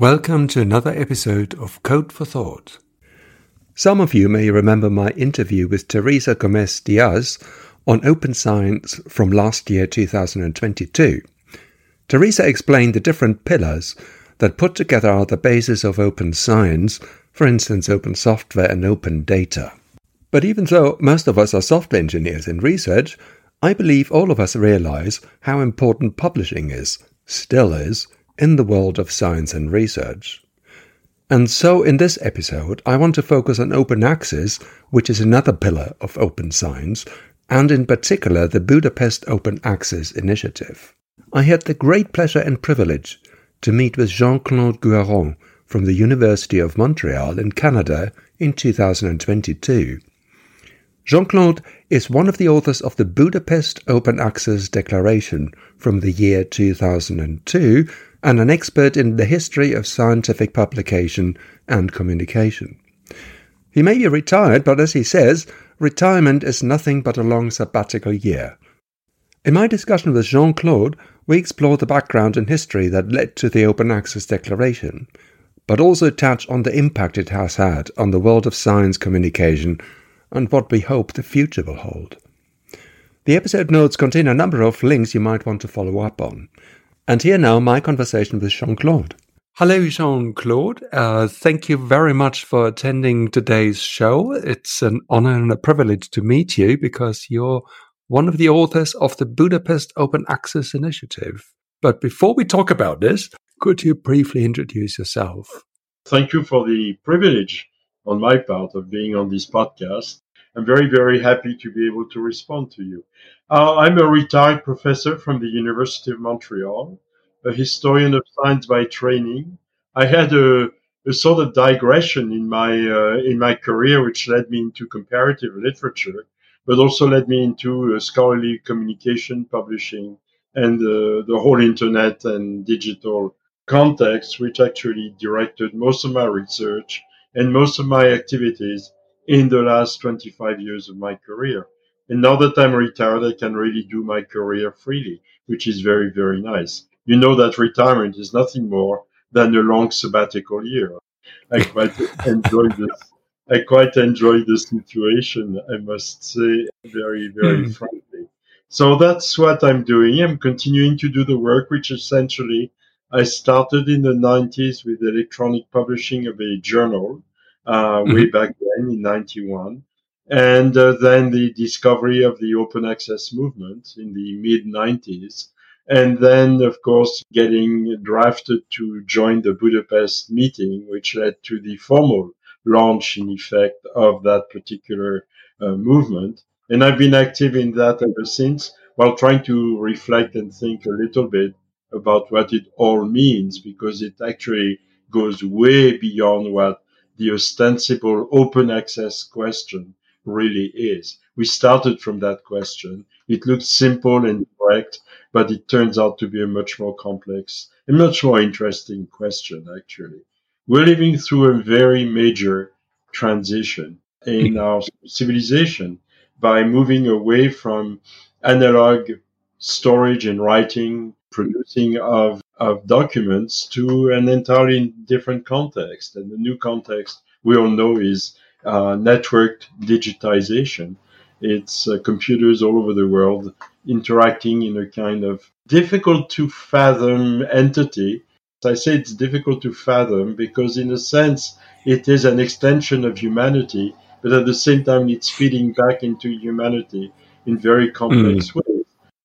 Welcome to another episode of Code for Thought. Some of you may remember my interview with Teresa Gomez Diaz on open science from last year 2022. Teresa explained the different pillars that put together are the basis of open science, for instance, open software and open data. But even though most of us are software engineers in research, I believe all of us realize how important publishing is, still is, in the world of science and research. And so, in this episode, I want to focus on open access, which is another pillar of open science, and in particular the Budapest Open Access Initiative. I had the great pleasure and privilege to meet with Jean Claude Guédon from the University of Montreal in Canada in 2022. Jean Claude is one of the authors of the Budapest Open Access Declaration from the year 2002, and an expert in the history of scientific publication and communication. He may be retired, but as he says, retirement is nothing but a long sabbatical year. In my discussion with Jean Claude, we explore the background and history that led to the Open Access Declaration, but also touch on the impact it has had on the world of science communication and what we hope the future will hold. The episode notes contain a number of links you might want to follow up on. And here now my conversation with Jean Claude. Hello, Jean Claude. Uh, thank you very much for attending today's show. It's an honor and a privilege to meet you because you're one of the authors of the Budapest Open Access Initiative. But before we talk about this, could you briefly introduce yourself? Thank you for the privilege on my part of being on this podcast. I'm very, very happy to be able to respond to you. Uh, I'm a retired professor from the University of Montreal, a historian of science by training. I had a, a sort of digression in my uh, in my career, which led me into comparative literature, but also led me into uh, scholarly communication, publishing, and uh, the whole internet and digital context, which actually directed most of my research and most of my activities in the last 25 years of my career. And now that I'm retired, I can really do my career freely, which is very, very nice. You know that retirement is nothing more than a long sabbatical year. I quite enjoy this. I quite enjoy the situation, I must say, very, very mm. frankly. So that's what I'm doing. I'm continuing to do the work, which essentially I started in the 90s with electronic publishing of a journal, uh, mm-hmm. way back then in 91 and uh, then the discovery of the open access movement in the mid 90s. And then, of course, getting drafted to join the Budapest meeting, which led to the formal launch, in effect, of that particular uh, movement. And I've been active in that ever since while trying to reflect and think a little bit about what it all means, because it actually goes way beyond what the ostensible open access question really is. We started from that question. It looks simple and direct, but it turns out to be a much more complex and much more interesting question, actually. We're living through a very major transition in our civilization by moving away from analog storage and writing, producing of, of documents to an entirely different context. And the new context we all know is uh, networked digitization. It's uh, computers all over the world interacting in a kind of difficult to fathom entity. I say it's difficult to fathom because, in a sense, it is an extension of humanity, but at the same time, it's feeding back into humanity in very complex mm. ways.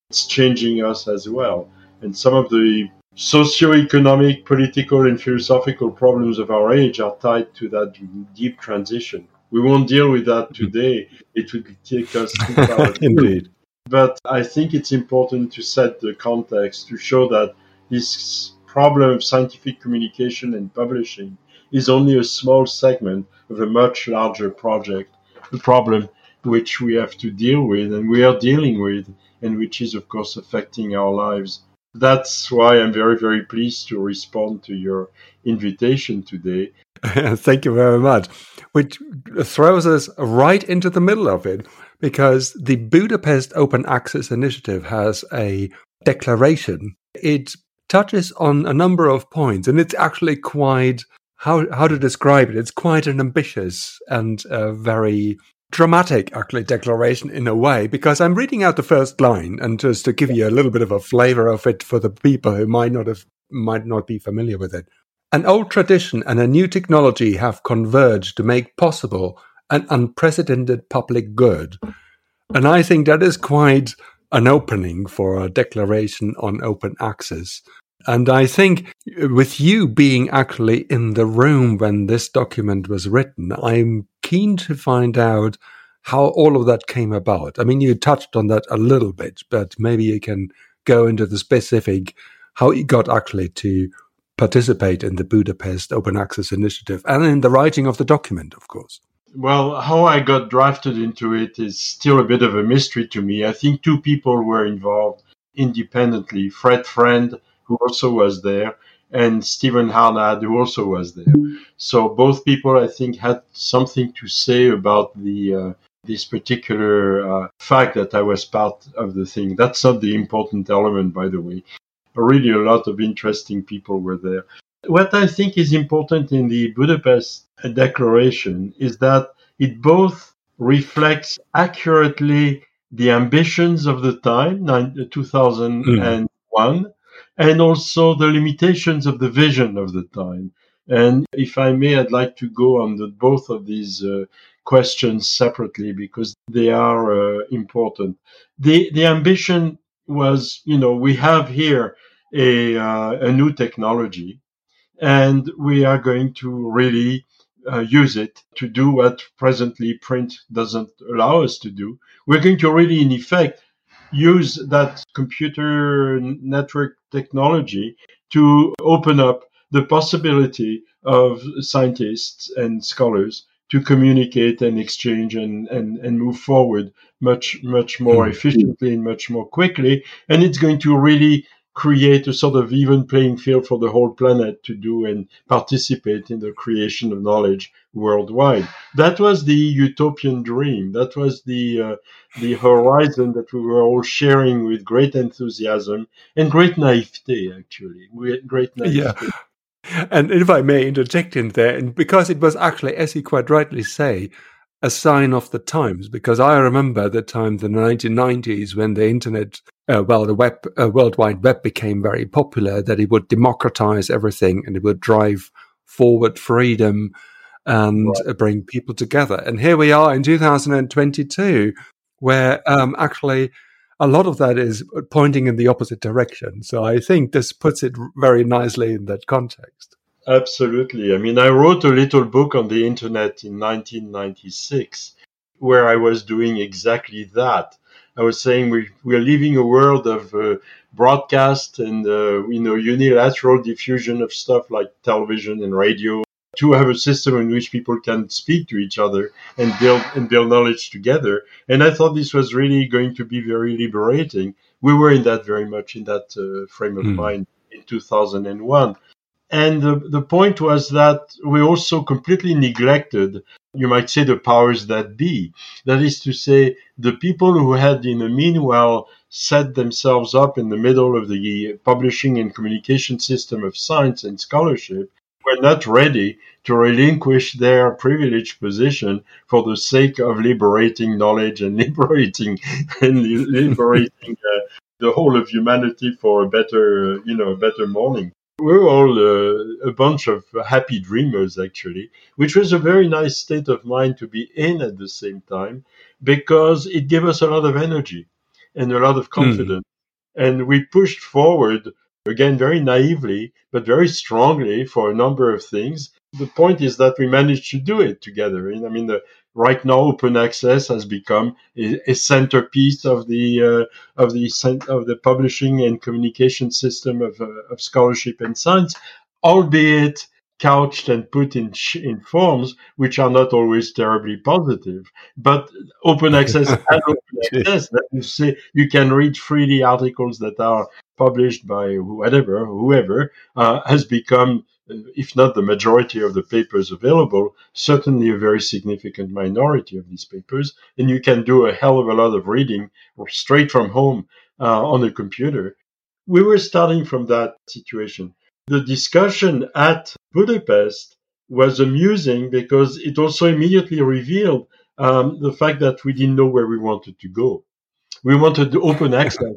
It's changing us as well. And some of the Socioeconomic, political, and philosophical problems of our age are tied to that deep transition. We won't deal with that mm-hmm. today. It would take us too far. Indeed. But I think it's important to set the context to show that this problem of scientific communication and publishing is only a small segment of a much larger project, a problem which we have to deal with and we are dealing with, and which is, of course, affecting our lives that's why I'm very, very pleased to respond to your invitation today. Thank you very much. Which throws us right into the middle of it because the Budapest Open Access Initiative has a declaration. It touches on a number of points, and it's actually quite how how to describe it. It's quite an ambitious and uh, very dramatic, uh, actually, declaration in a way. Because I'm reading out the first line, and just to give you a little bit of a flavor of it for the people who might not have might not be familiar with it. An old tradition and a new technology have converged to make possible an unprecedented public good. And I think that is quite an opening for a declaration on open access. And I think uh, with you being actually in the room when this document was written, I'm keen to find out how all of that came about. I mean, you touched on that a little bit, but maybe you can go into the specific how you got actually to participate in the Budapest Open Access Initiative and in the writing of the document, of course. Well, how I got drafted into it is still a bit of a mystery to me. I think two people were involved independently Fred Friend, who also was there, and Stevan Harnad, who also was there. So both people, I think, had something to say about the uh, this particular uh, fact that I was part of the thing. That's not the important element, by the way. Really, a lot of interesting people were there. What I think is important in the Budapest Declaration is that it both reflects accurately the ambitions of the time, 2001, mm. And also the limitations of the vision of the time. And if I may, I'd like to go on the, both of these uh, questions separately because they are uh, important. The the ambition was, you know, we have here a uh, a new technology and we are going to really uh, use it to do what presently print doesn't allow us to do. We're going to really, in effect, use that computer network technology to open up the possibility of scientists and scholars to communicate and exchange and, and, and move forward much, much more hmm. efficiently and much more quickly. And it's going to really create a sort of even playing field for the whole planet to do and participate in the creation of knowledge worldwide. That was the utopian dream. That was the uh, the horizon that we were all sharing with great enthusiasm and great naivete, actually. Great naivete. Yeah. And if I may interject in there, and because it was actually, as you quite rightly say, a sign of the times because I remember the time, the 1990s, when the internet, uh, well, the web, uh, World Wide Web became very popular, that it would democratize everything and it would drive forward freedom and right. Uh, bring people together. And here we are in 2022, where um, actually a lot of that is pointing in the opposite direction. So I think this puts it very nicely in that context. Absolutely. I mean, I wrote a little book on the internet in 1996 where I was doing exactly that. I was saying we, we are living a world of uh, broadcast and, uh, you know, unilateral diffusion of stuff like television and radio to have a system in which people can speak to each other and build and build knowledge together. And I thought this was really going to be very liberating. We were in that very much in that uh, frame of mm. mind in 2001. And the, the point was that we also completely neglected, you might say, the powers that be. That is to say, the people who had, in the meanwhile, set themselves up in the middle of the publishing and communication system of science and scholarship were not ready to relinquish their privileged position for the sake of liberating knowledge and liberating and liberating uh, the whole of humanity for a better, you know, a better morning we're all uh, a bunch of happy dreamers, actually, which was a very nice state of mind to be in at the same time because it gave us a lot of energy and a lot of hmm. confidence. Mm. And we pushed forward, again, very naively, but very strongly for a number of things. The point is that we managed to do it together. I mean, the, right now open access has become a, a centerpiece of the uh, of the of the publishing and communication system of, uh, of scholarship and science albeit couched and put in in forms which are not always terribly positive. But open access and open access that you say you can read freely articles that are published by whatever whoever uh, has become if not the majority of the papers available, certainly a very significant minority of these papers. And you can do a hell of a lot of reading straight from home uh, on a computer. we were starting from that situation. The discussion at Budapest was amusing because it also immediately revealed um, the fact that we didn't know where we wanted to go. We wanted open access,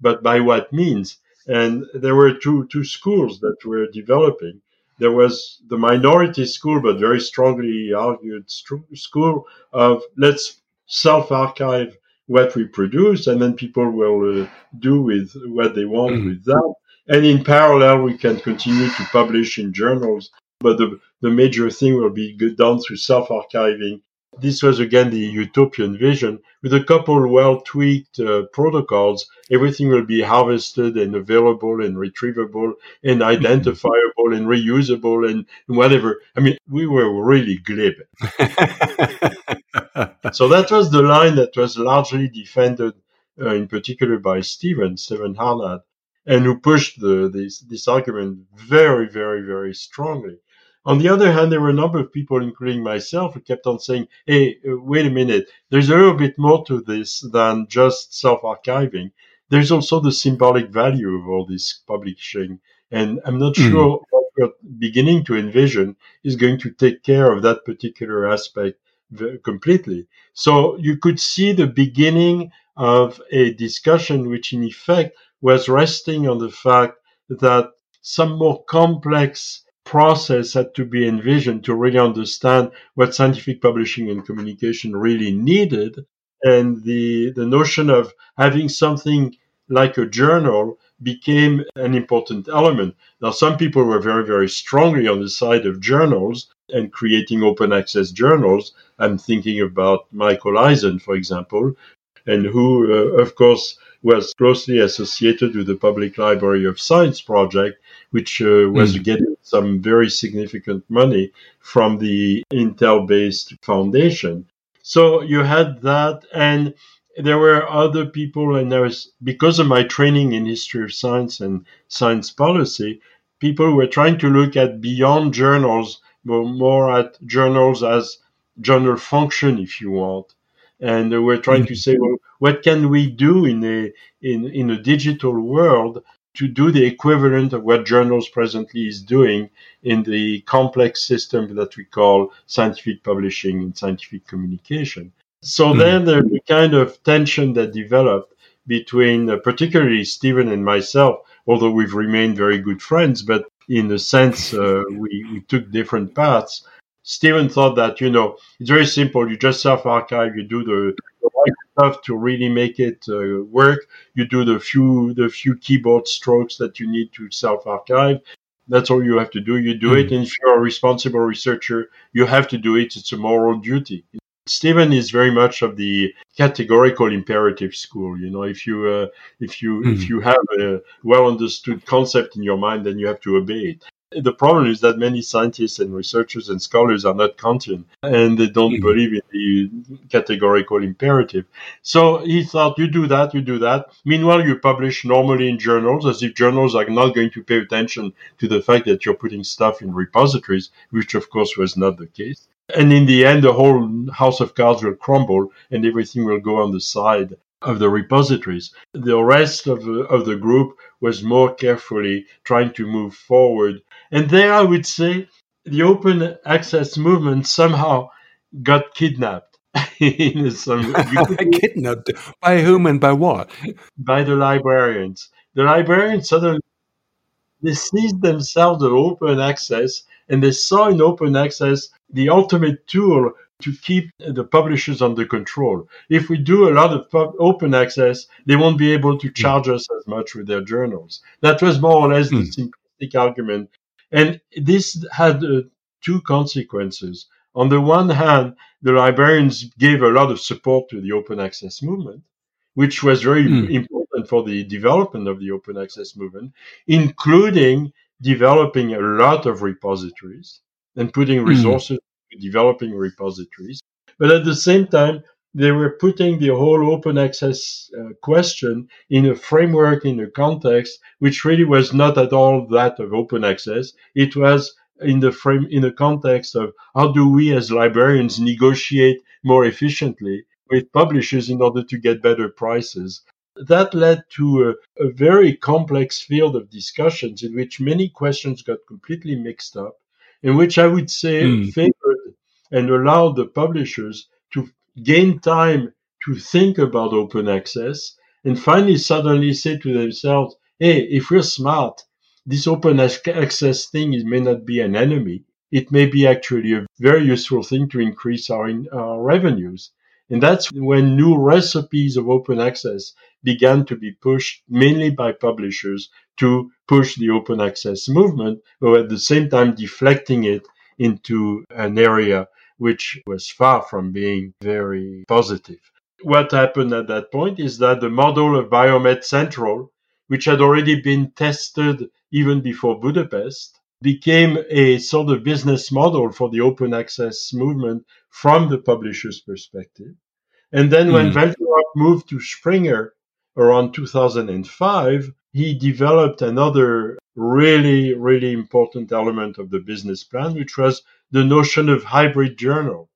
but by what means? And there were two two schools that were developing. There was the minority school, but very strongly argued school of let's self archive what we produce, and then people will uh, do with what they want mm. with that. And in parallel, we can continue to publish in journals, but the, the major thing will be done through self archiving this was again the utopian vision with a couple well tweaked uh, protocols. Everything will be harvested and available and retrievable and identifiable and reusable and whatever. I mean, we were really glib. so that was the line that was largely defended, uh, in particular by Stevan, Stevan Harnad, and who pushed the, this, this argument very, very, very strongly. On the other hand, there were a number of people, including myself, who kept on saying, hey, uh, wait a minute, there's a little bit more to this than just self archiving. There's also the symbolic value of all this publishing. And I'm not mm. sure what we're beginning to envision is going to take care of that particular aspect completely. So you could see the beginning of a discussion which, in effect, was resting on the fact that some more complex process had to be envisioned to really understand what scientific publishing and communication really needed. And the, the notion of having something like a journal became an important element. Now, some people were very, very strongly on the side of journals and creating open access journals. I'm thinking about Michael Eisen, for example, and who, uh, of course, was closely associated with the Public Library of Science project, which uh, was mm. getting some very significant money from the Intel based foundation. So you had that, and there were other people, and there was, because of my training in history of science and science policy, people were trying to look at beyond journals, more at journals as journal function, if you want and we're trying to mm-hmm. say, well, what can we do in a in in a digital world to do the equivalent of what journals presently is doing in the complex system that we call scientific publishing and scientific communication. So mm. then there's a kind of tension that developed between uh, particularly Stevan and myself, although we've remained very good friends, but in a sense, uh, we, we took different paths. Stevan thought that, you know, it's very simple. You just self archive, you do the, the right stuff to really make it uh, work. You do the few, the few keyboard strokes that you need to self archive. That's all you have to do. You do mm-hmm. it. And if you're a responsible researcher, you have to do it. It's a moral duty. Stevan is very much of the categorical imperative school. You know, if you uh, if you mm-hmm. if you have a well understood concept in your mind, then you have to obey it the problem is that many scientists and researchers and scholars are not Kantian and they don't mm-hmm. believe in the categorical imperative. So he thought, you do that, you do that. Meanwhile, you publish normally in journals as if journals are not going to pay attention to the fact that you're putting stuff in repositories, which of course was not the case. And in the end, the whole house of cards will crumble and everything will go on the side of the repositories. The rest of the, of the group was more carefully trying to move forward. And there, I would say, the open access movement somehow got kidnapped. some, kidnapped by whom and by what? By the librarians. The librarians suddenly they seized themselves of open access and they saw in open access the ultimate tool to keep the publishers under control. If we do a lot of pub- open access, they won't be able to charge us as much with their journals. That was more or less the hmm. simplistic argument. And this had uh, two consequences. On the one hand, the librarians gave a lot of support to the open access movement, which was very mm. important for the development of the open access movement, including developing a lot of repositories and putting hmm. resources developing repositories. But at the same time, they were putting the whole open access uh, question in a framework, in a context, which really was not at all that of open access. It was in the frame, in the context of how do we as librarians negotiate more efficiently with publishers in order to get better prices. That led to a, a very complex field of discussions in which many questions got completely mixed up, in which I would say mm. favored and allowed the publishers to gain time to think about open access and finally suddenly say to themselves, hey, if we're smart, this open access thing may not be an enemy. It may be actually a very useful thing to increase our, our revenues. And that's when new recipes of open access began to be pushed mainly by publishers to push the open access movement, but at the same time deflecting it into an area which was far from being very positive. What happened at that point is that the model of Biomed Central, which had already been tested even before Budapest, became a sort of business model for the open access movement from the publisher's perspective. And then when mm. moved to Springer around 2005, he developed another really, really important element of the business plan, which was the notion of hybrid journal.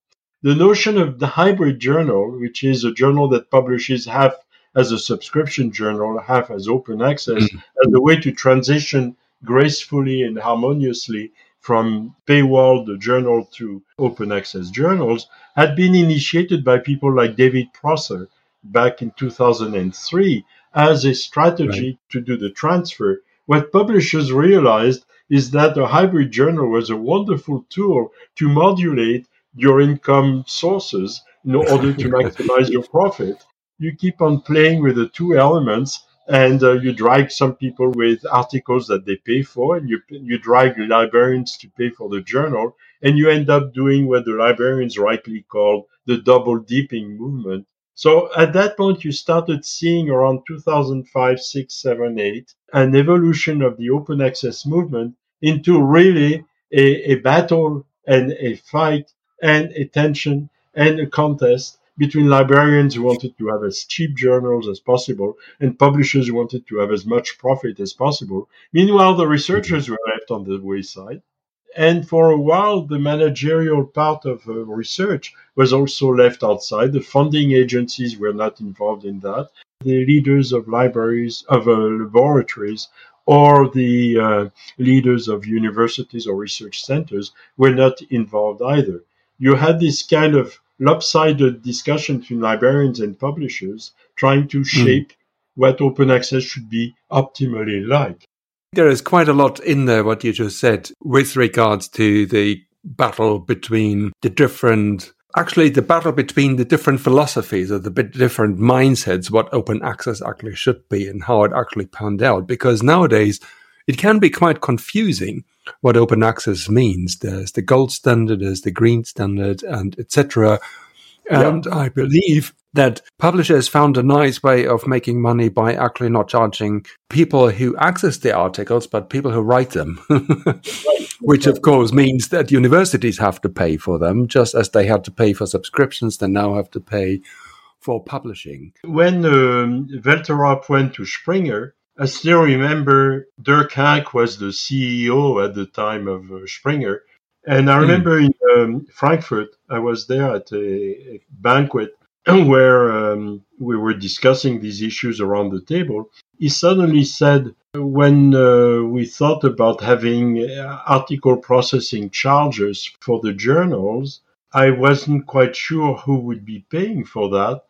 The notion of the hybrid journal, which is a journal that publishes half as a subscription journal, half as open access, mm. as a way to transition gracefully and harmoniously from paywall paywalled journal to open access journals had been initiated by people like David Prosser back in 2003 as a strategy right. to do the transfer. What publishers realized is that a hybrid journal was a wonderful tool to modulate your income sources in order to maximize your profit. You keep on playing with the two elements and uh, you drag some people with articles that they pay for, and you you drag librarians to pay for the journal, and you end up doing what the librarians rightly called the double dipping movement. So at that point, you started seeing around 2005, 6, 7, 8, an evolution of the open access movement into really a, a battle and a fight and a tension and a contest between librarians who wanted to have as cheap journals as possible and publishers who wanted to have as much profit as possible. Meanwhile, the researchers mm-hmm. were left on the wayside. And for a while, the managerial part of uh, research was also left outside. The funding agencies were not involved in that. The leaders of libraries, of uh, laboratories, or the uh, leaders of universities or research centers were not involved either. You had this kind of lopsided discussion between librarians and publishers trying to hmm. shape mm. what open access should be optimally like. There is quite a lot in there, what you just said, with regards to the battle between the different actually the battle between the different philosophies or the different mindsets what open access actually should be and how it actually panned out because nowadays it can be quite confusing what open access means. There's the gold standard, there's the green standard, and etc. And yeah. I believe that publishers found a nice way of making money by actually not charging people who access the articles, but people who write them. Which, of course, means that universities have to pay for them, just as they had to pay for subscriptions, they now have to pay for publishing. When um, went to Springer, I still remember Derk Haank was the CEO at the time of uh, Springer. And I hmm. remember mm. in um, Frankfurt, I was there at a, a banquet where um, we were discussing these issues around the table. He suddenly said, when uh, we thought about having uh, article processing charges for the journals, I wasn't quite sure who would be paying for that.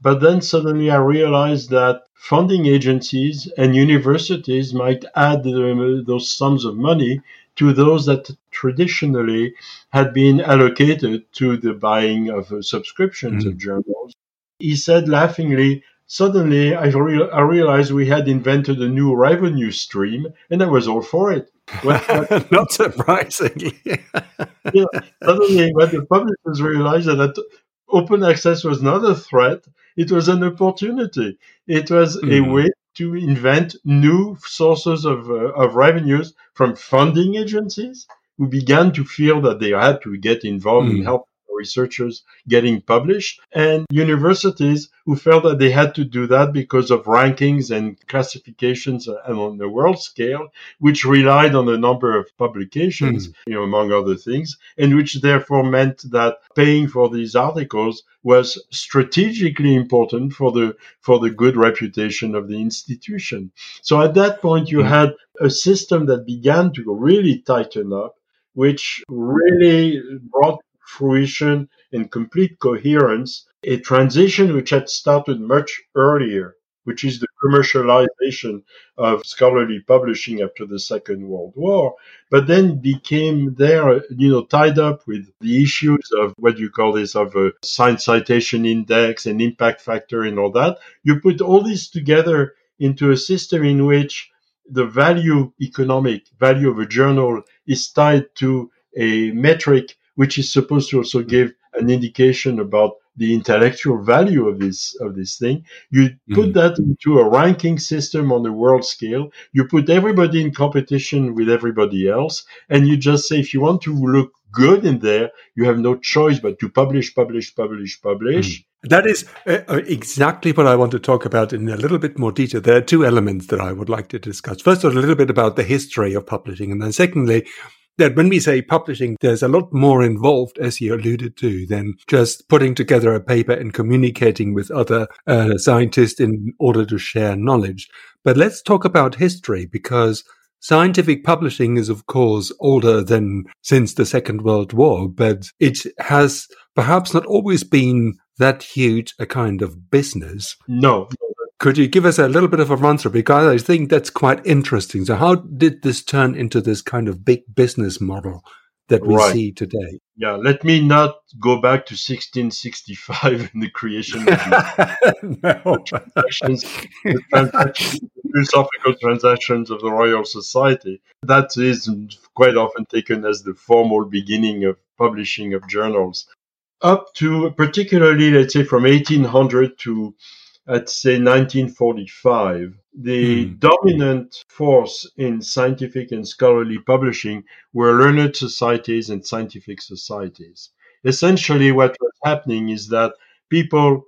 But then suddenly I realized that funding agencies and universities might add those sums of money to those that traditionally had been allocated to the buying of uh, subscriptions mm. of journals. He said laughingly, Suddenly, I, re- I, realized we had invented a new revenue stream, and I was all for it. What, what, Not surprisingly. yeah, suddenly, when the publishers realized that open access was not a threat, it was an opportunity. It was mm. a hmm. way to invent new sources of, uh, of revenues from funding agencies who began to feel that they had to get involved mm. in hmm. Researchers getting published, and universities who felt that they had to do that because of rankings and classifications on the world scale, which relied on the number of publications, mm. you know, among other things, and which therefore meant that paying for these articles was strategically important for the for the good reputation of the institution. So at that point, you mm. had a system that began to really tighten up, which really brought fruition and complete coherence a transition which had started much earlier which is the commercialization of scholarly publishing after the Second World War, but then became there, you know, tied up with the issues of what you call this of a science citation index and impact factor and all that. You put all this together into a system in which the value economic value of a journal is tied to a metric which is supposed to also give an indication about the intellectual value of this of this thing. You put mm-hmm. that into a ranking system on the world scale. You put everybody in competition with everybody else, and you just say if you want to look good in there, you have no choice but to publish, publish, publish, publish. Mm. That is uh, uh, exactly what I want to talk about in a little bit more detail. There are two elements that I would like to discuss. First, a little bit about the history of publishing, and then secondly, that when we say publishing, there's a lot more involved, as you alluded to, than just putting together a paper and communicating with other uh, scientists in order to share knowledge. But let's talk about history because scientific publishing is, of course, older than since the Second World War, but it has perhaps not always been that huge a kind of business. No, could you give us a little bit of a run through? Because I think that's quite interesting. So, how did this turn into this kind of big business model that we right. see today? Yeah, let me not go back to 1665 and the creation of the, transactions, the transactions, the philosophical transactions of the Royal Society. That is quite often taken as the formal beginning of publishing of journals. Up to particularly, let's say, from 1800 to at say 1945, the hmm. dominant force in scientific and scholarly publishing were learned societies and scientific societies. Essentially, what was happening is that people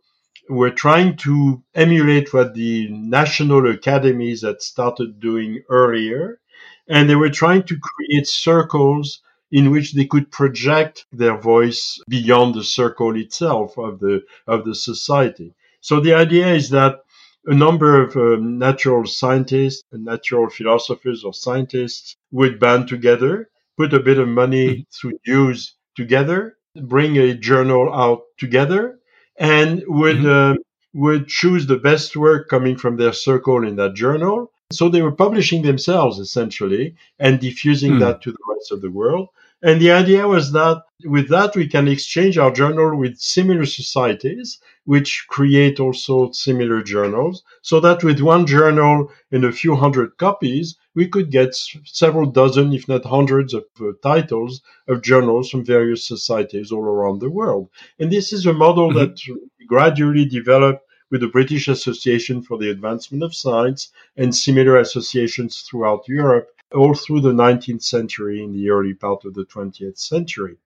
were trying to emulate what the national academies had started doing earlier, and they were trying to create circles in which they could project their voice beyond the circle itself of the of the society. So the idea is that a number of um, natural scientists and natural philosophers or scientists would band together, put a bit of money mm-hmm. through dues together, bring a journal out together, and would mm-hmm. uh, would choose the best work coming from their circle in that journal. So they were publishing themselves essentially and diffusing mm. that to the rest of the world. And the idea was that with that, we can exchange our journal with similar societies, which create also similar journals, so that with one journal and a few hundred copies, we could get several dozen, if not hundreds, of uh, titles of journals from various societies all around the world. And this is a model mm-hmm. that gradually developed with the British Association for the Advancement of Science and similar associations throughout Europe all through the 19th century and the early part of the 20th century.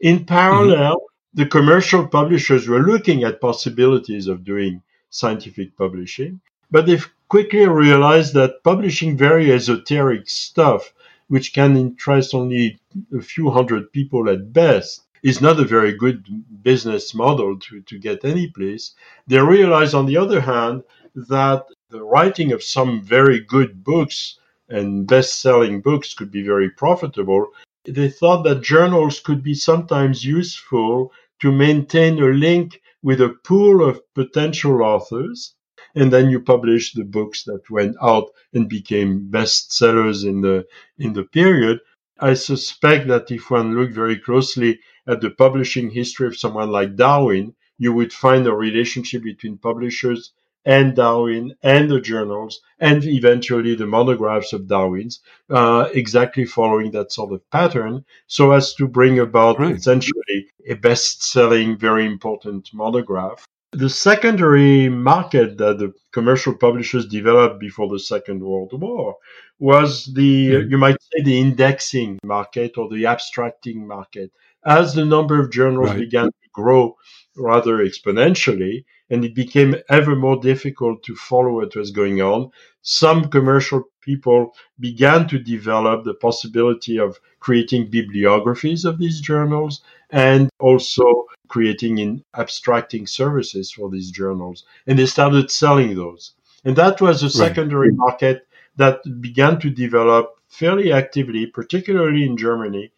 In parallel, mm-hmm. the commercial publishers were looking at possibilities of doing scientific publishing, but they've quickly realized that publishing very esoteric stuff, which can interest only a few hundred people at best, is not a very good business model to, to get any place. They realized, on the other hand, that the writing of some very good books and best selling books could be very profitable, they thought that journals could be sometimes useful to maintain a link with a pool of potential authors. And then you publish the books that went out and became bestsellers in the, in the period. I suspect that if one looked very closely at the publishing history of someone like Darwin, you would find a relationship between publishers and Darwin and the journals and eventually the monographs of Darwin's, uh, exactly following that sort of pattern, so as to bring about right. essentially a best-selling, very important monograph. The secondary market that the commercial publishers developed before the Second World War was the, mm-hmm. you might say, the indexing market or the abstracting market. as the number of journals Right. began to grow rather exponentially, and it became ever more difficult to follow what was going on, some commercial people began to develop the possibility of creating bibliographies of these journals and also creating in abstracting services for these journals. And they started selling those. And that was a Right. secondary market that began to develop fairly actively, particularly in Germany.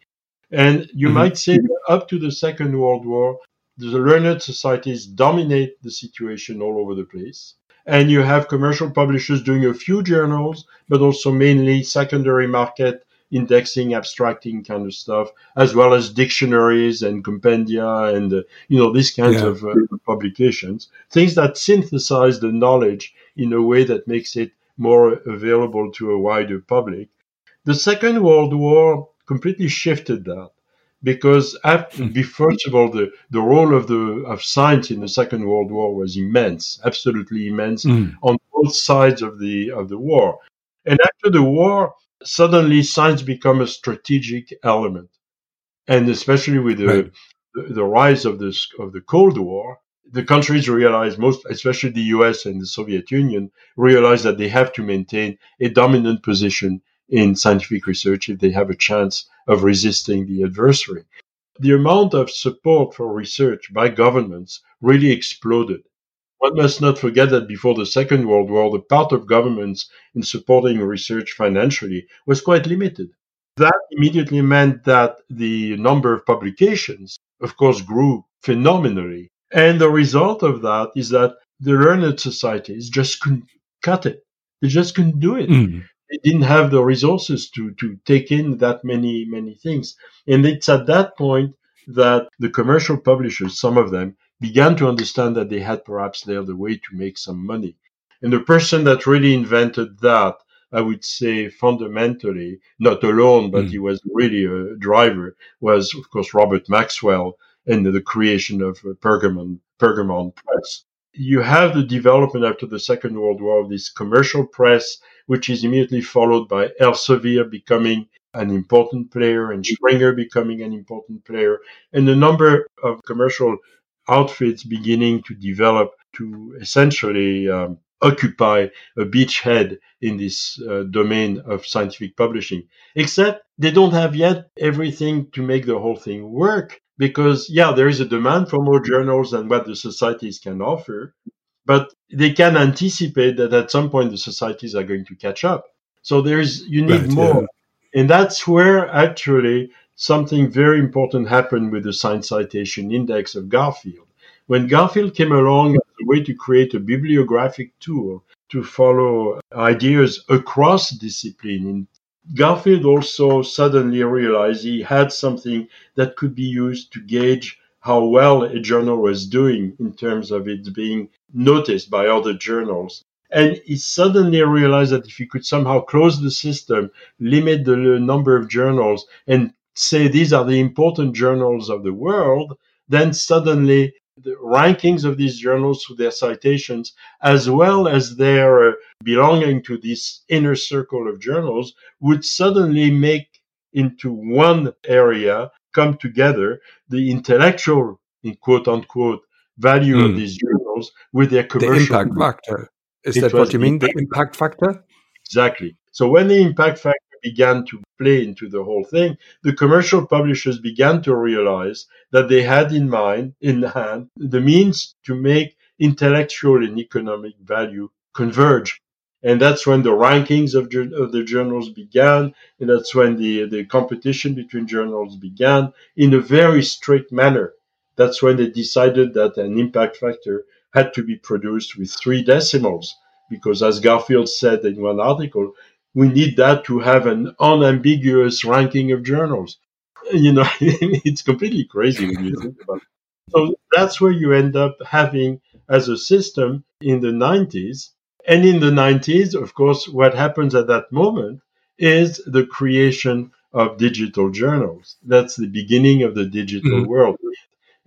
And you Mhm. might say that up to the Second World War, the learned societies dominate the situation all over the place. And you have commercial publishers doing a few journals, but also mainly secondary market indexing, abstracting kind of stuff, as well as dictionaries and compendia and, uh, you know, these kinds Yeah. of uh, publications. Things that synthesize the knowledge in a way that makes it more available to a wider public. The Second World War completely shifted that because after, first of all, the, the role of the of science in the Second World War was immense, absolutely immense Mm. on both sides of the of the war. And after the war, suddenly science became a strategic element, and especially with the Right. the, the rise of this of the Cold War, the countries realized most, especially the U.S. and the Soviet Union, realized that they have to maintain a dominant position in scientific research if they have a chance of resisting the adversary. The amount of support for research by governments really exploded. One must not forget that before the Second World War, the part of governments in supporting research financially was quite limited. That immediately meant that the number of publications, of course, grew phenomenally. And the result of that is that the learned societies just couldn't cut it. They just couldn't do it Mm. They didn't have the resources to to take in that many many things. And it's at that point that the commercial publishers some of them began to understand that they had perhaps there the way to make some money. And the person that really invented that i would say fundamentally not alone but Mm. he was really a driver was of course robert maxwell and the creation of uh, pergamon pergamon press you have the development after the second world war of this commercial press which is immediately followed by Elsevier becoming an important player and Springer becoming an important player, and a number of commercial outfits beginning to develop to essentially um, occupy a beachhead in this uh, domain of scientific publishing. Except they don't have yet everything to make the whole thing work because, yeah, there is a demand for more journals than what the societies can offer but they can anticipate that at some point the societies are going to catch up. So there's you need Right, more, yeah. and that's where actually something very important happened with the Science Citation Index of Garfield. When Garfield came along as a way to create a bibliographic tool to follow ideas across discipline, Garfield also suddenly realized he had something that could be used to gauge how well a journal was doing in terms of it being noticed by other journals. And he suddenly realized that if he could somehow close the system, limit the number of journals, and say these are the important journals of the world, then suddenly the rankings of these journals through their citations, as well as their uh, belonging to this inner circle of journals, would suddenly make into one area come together the intellectual, in quote unquote, value of Mm. these journals with their commercial. The impact factor. Is It that what you mean? The impact factor? Exactly. So when the impact factor began to play into the whole thing, the commercial publishers began to realize that they had in mind, in hand, the means to make intellectual and economic value converge. And that's when the rankings of, of the journals began, and that's when the, the competition between journals began in a very strict manner. That's when they decided that an impact factor had to be produced with three decimals because as Garfield said in one article, we need that to have an unambiguous ranking of journals. You know, it's completely crazy when you think about it. So that's where you end up having as a system in the 90s. And in the 90s, of course, what happens at that moment is the creation of digital journals. That's the beginning of the digital Mhm. world.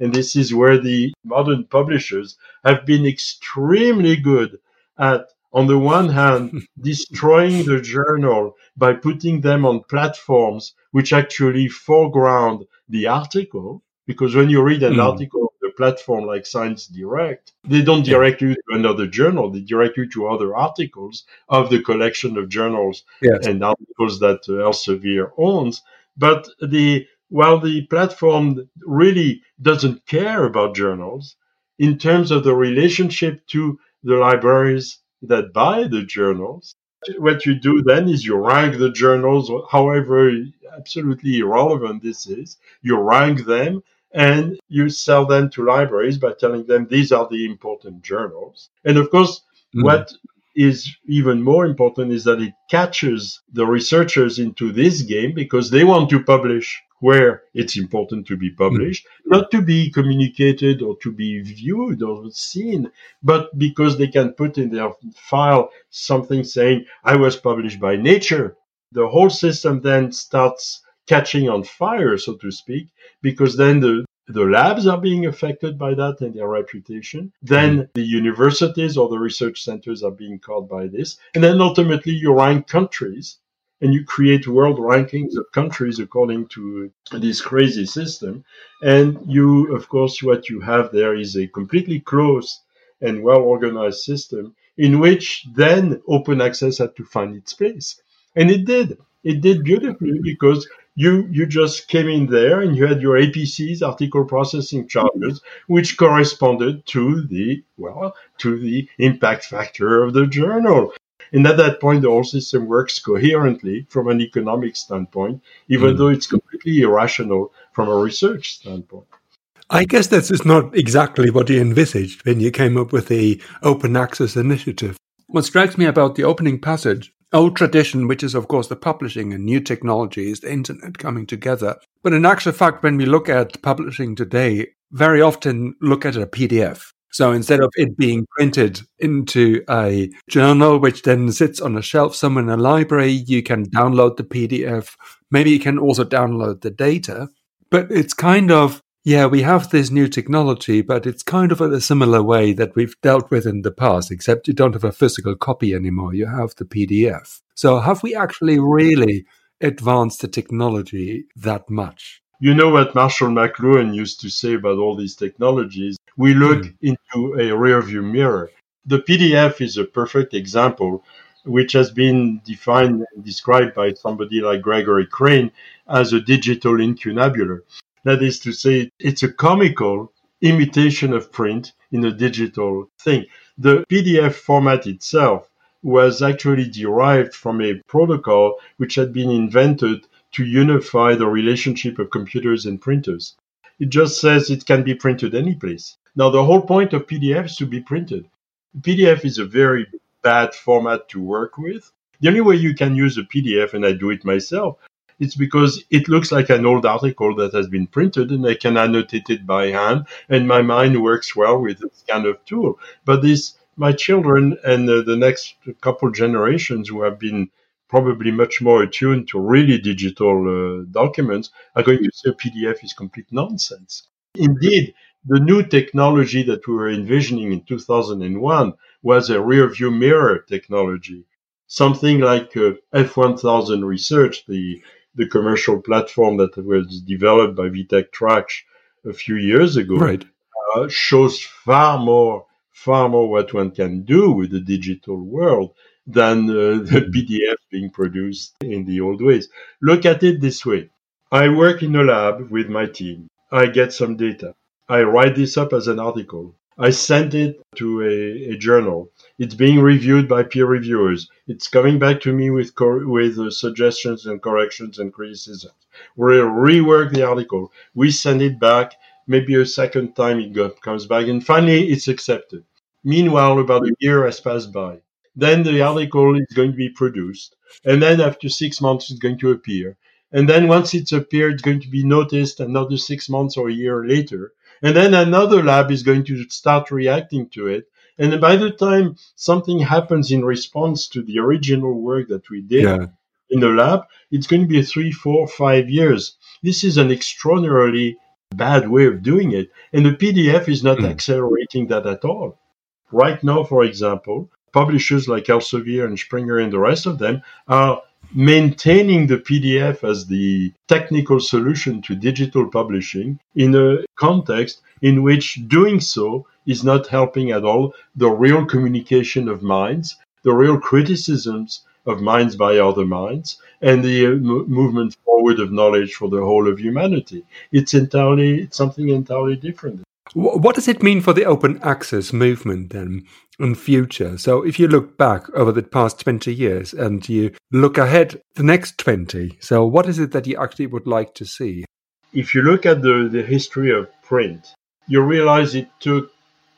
And this is where the modern publishers have been extremely good at on the one hand, destroying the journal by putting them on platforms which actually foreground the article. Because when you read an mm. article on the platform like Science Direct, they don't direct you to another journal. They direct you to other articles of the collection of journals yes. and articles that uh, Elsevier owns. But the while the platform really doesn't care about journals in terms of the relationship to the libraries that buy the journals. What you do then is you rank the journals, however absolutely irrelevant this is, you rank them and you sell them to libraries by telling them these are the important journals. And of course, mm. what is even more important is that it catches the researchers into this game because they want to publish where it's important to be published, mm. not to be communicated or to be viewed or seen, but because they can put in their file something saying, I was published by Nature. The whole system then starts catching on fire, so to speak, because then the, the labs are being affected by that and their reputation. Then mm. the universities or the research centers are being caught by this. And then ultimately you rank countries and you create world rankings of countries according to this crazy system. And you, of course, what you have there is a completely closed and well organized system in which then open access had to find its place. And it did. It did beautifully because you you just came in there and you had your APCs, article processing charges, which corresponded to the well to the impact factor of the journal. And at that point, the whole system works coherently from an economic standpoint, even mm. though it's completely irrational from a research standpoint. I guess this is not exactly what you envisaged when you came up with the open access initiative. What strikes me about the opening passage, old tradition, which is of course the publishing and new technologies, the internet coming together. But in actual fact, when we look at publishing today, very often look at a PDF. So instead of it being printed into a journal, which then sits on a shelf somewhere in a library, you can download the PDF. Maybe you can also download the data. But it's kind of, yeah, we have this new technology, but it's kind of a similar way that we've dealt with in the past, except you don't have a physical copy anymore. You have the PDF. So have we actually really advanced the technology that much? You know what Marshall McLuhan used to say about all these technologies? We look mm. into a rearview mirror. The PDF is a perfect example, which has been defined and described by somebody like Gregory Crane as a digital incunabula. That is to say, it's a comical imitation of print in a digital thing. The PDF format itself was actually derived from a protocol which had been invented to unify the relationship of computers and printers. It just says it can be printed any place. Now, the whole point of PDF is to be printed. PDF is a very bad format to work with. The only way you can use a PDF, and I do it myself, it's because it looks like an old article that has been printed and I can annotate it by hand and my mind works well with this kind of tool. But this, my children and uh, the next couple generations who have been probably much more attuned to really digital uh, documents are going to say PDF is complete nonsense. Indeed, the new technology that we were envisioning in 2001 was a rear view mirror technology. Something like uh, F1000 Research, the, the commercial platform that was developed by Vitek Tracz a few years ago, right. uh, shows far more, far more what one can do with the digital world than uh, the. PDF being produced in the old ways. Look at it this way. I work in a lab with my team. I get some data. I write this up as an article. I send it to a, a journal. It's being reviewed by peer reviewers. It's coming back to me with with uh, suggestions and corrections and criticisms. We rework the article. We send it back. Maybe a second time it go, comes back, and finally it's accepted. Meanwhile, about a year has passed by. Then the article is going to be produced. And then after six months, it's going to appear. And then once it's appeared, it's going to be noticed another six months or a year later. And then another lab is going to start reacting to it. And by the time something happens in response to the original work that we did yeah. in the lab, it's going to be three, four, five years. This is an extraordinarily bad way of doing it. And the PDF is not mm. accelerating that at all. Right now, for example, publishers like Elsevier and Springer and the rest of them are maintaining the PDF as the technical solution to digital publishing in a context in which doing so is not helping at all the real communication of minds, the real criticisms of minds by other minds, and the uh, movement forward of knowledge for the whole of humanity. It's entirely it's something entirely different. What does it mean for the open access movement then in future? So if you look back over the past 20 years and you look ahead the next 20, so what is it that you actually would like to see? If you look at the, the history of print, you realize it took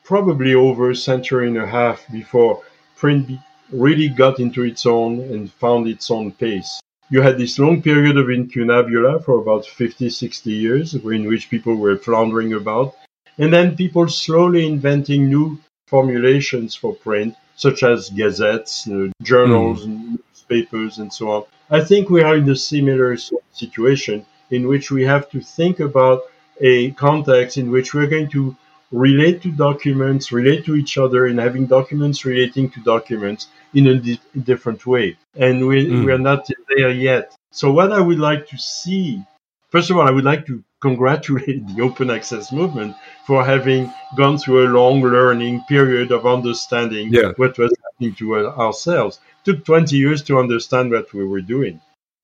probably over a century and a half before print really got into its own and found its own pace. You had this long period of incunabula for about 50, 60 years in which people were floundering about and then people slowly inventing new formulations for print, such as gazettes, uh, journals, mm. newspapers, and so on. I think we are in a similar situation in which we have to think about a context in which we're going to relate to documents, relate to each other, and having documents relating to documents in a di- different way. And we, mm. we are not there yet. So, what I would like to see, first of all, I would like to congratulate the open access movement for having gone through a long learning period of understanding yeah. what was happening to ourselves. It took 20 years to understand what we were doing.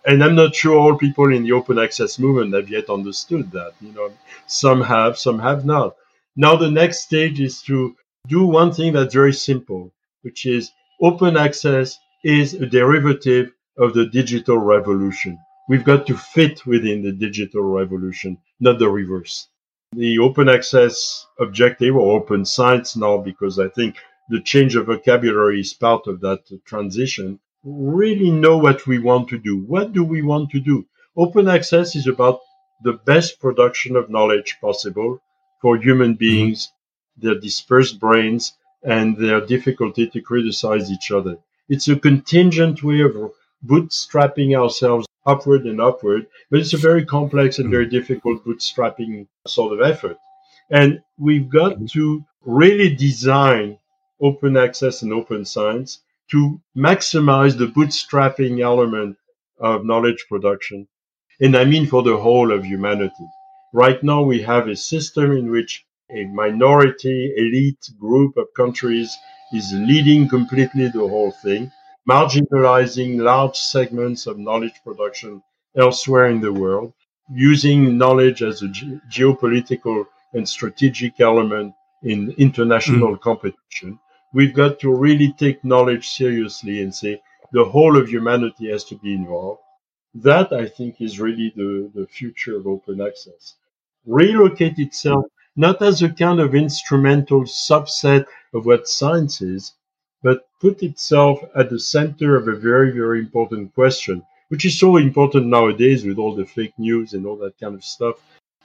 And I'm not sure all people in the open access movement have yet understood that. You know, some have, some have not. Now the next stage is to do one thing that's very simple, which is open access is a derivative of the digital revolution. We've got to fit within the digital revolution, not the reverse. The open access objective or open science now, because I think the change of vocabulary is part of that transition, really know what we want to do. What do we want to do? Open access is about the best production of knowledge possible for human mm-hmm. beings, mm-hmm. their dispersed brains, and their difficulty to criticize each other. It's a contingent way of bootstrapping ourselves upward and upward, but it's a very complex and very mm. difficult bootstrapping sort of effort. And we've got mm-hmm. to really design open access and open science to maximize the bootstrapping element of knowledge production. And I mean for the whole of humanity. Right now, we have a system in which a minority elite group of countries is leading completely the whole thing marginalizing large segments of knowledge production elsewhere in the world, using knowledge as a ge- geopolitical and strategic element in international mm. competition. We've got to really take knowledge seriously and say the whole of humanity has to be involved. That, I think, is really the, the future of open access. Relocate itself not as a kind of instrumental subset of what science is, but put itself at the center of a very, very important question, which is so important nowadays with all the fake news and all that kind of stuff.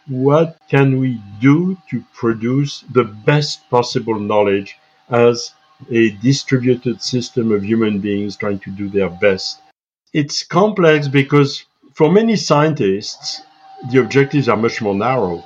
What can we do to produce the best possible knowledge as a distributed system of human beings trying to do their best? It's complex because for many scientists, the objectives are much more narrow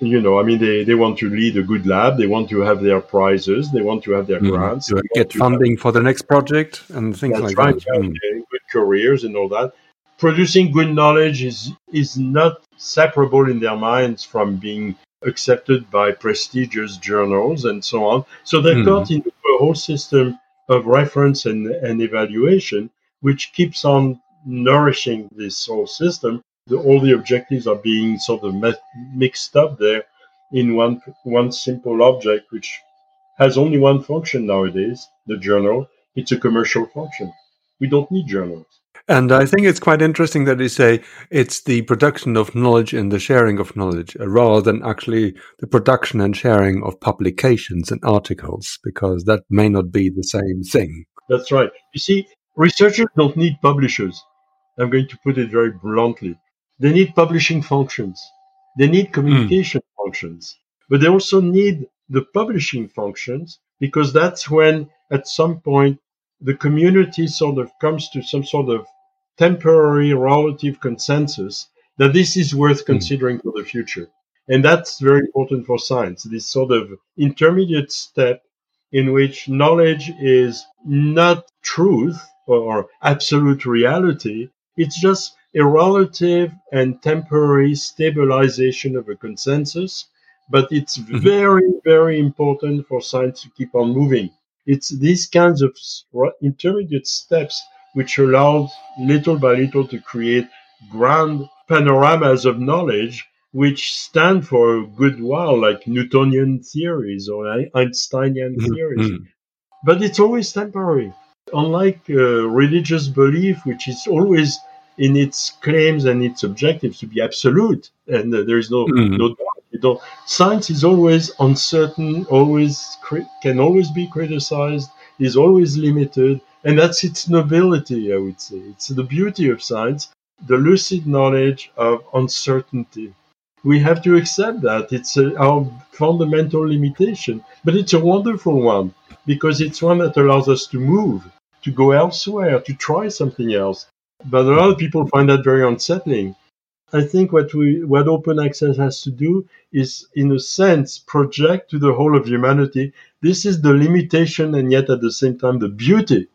you know, I mean, they, they want to lead a good lab, they want to have their prizes, they want to have their mm. grants, get funding have, for the next project and things like right, that. Mm. Good careers and all that. Producing good knowledge is is not separable in their minds from being accepted by prestigious journals and so on. So they're mm. caught into a whole system of reference and, and evaluation, which keeps on nourishing this whole system the, all the objectives are being sort of mixed up there in one one simple object, which has only one function nowadays. The journal. It's a commercial function. We don't need journals. And I think it's quite interesting that you say it's the production of knowledge and the sharing of knowledge uh, rather than actually the production and sharing of publications and articles, because that may not be the same thing. That's right. You see, researchers don't need publishers. I'm going to put it very bluntly. They need publishing functions. They need communication mm. functions, but they also need the publishing functions because that's when at some point the community sort of comes to some sort of temporary relative consensus that this is worth hmm. considering mm. for the future. And that's very important for science, this sort of intermediate step in which knowledge is not truth or absolute reality. It's just a relative and temporary stabilization of a consensus, but it's mm-hmm. very, very important for science to keep on moving. It's these kinds of intermediate steps which allow little by little to create grand panoramas of knowledge which stand for a good while, like Newtonian theories or Einsteinian mm-hmm. theories. Mm-hmm. But it's always temporary. Unlike uh, religious belief, which is always in its claims and its objectives to be absolute, and uh, there is no, mm-hmm. no doubt. You know, science is always uncertain, always cri- can always be criticized, is always limited, and that's its nobility. I would say it's the beauty of science, the lucid knowledge of uncertainty. We have to accept that it's a, our fundamental limitation, but it's a wonderful one because it's one that allows us to move, to go elsewhere, to try something else. But a lot of people find that very unsettling. I think what we what open access has to do is, in a sense, project to the whole of humanity. This is the limitation, and yet at the same time the beauty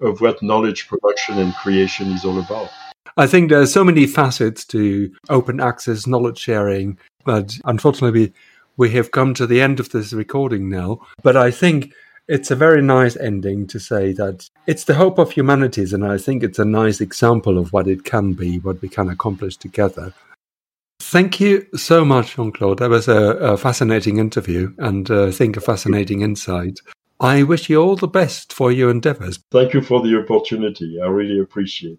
of what knowledge production and creation is all about. I think there are so many facets to open access knowledge sharing, but unfortunately, we have come to the end of this recording now. But I think it's a very nice ending to say that it's the hope of humanities, and I think it's a nice example of what it can be, what we can accomplish together. Thank you so much, Jean Claude. That was a, a, fascinating interview and uh, I think a fascinating insight. I wish you all the best for your endeavors. Thank you for the opportunity. I really appreciate it.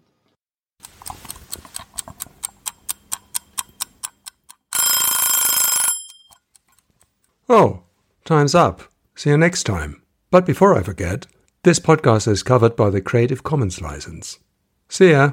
Oh, time's up. See you next time. But before I forget, this podcast is covered by the Creative Commons license. See ya!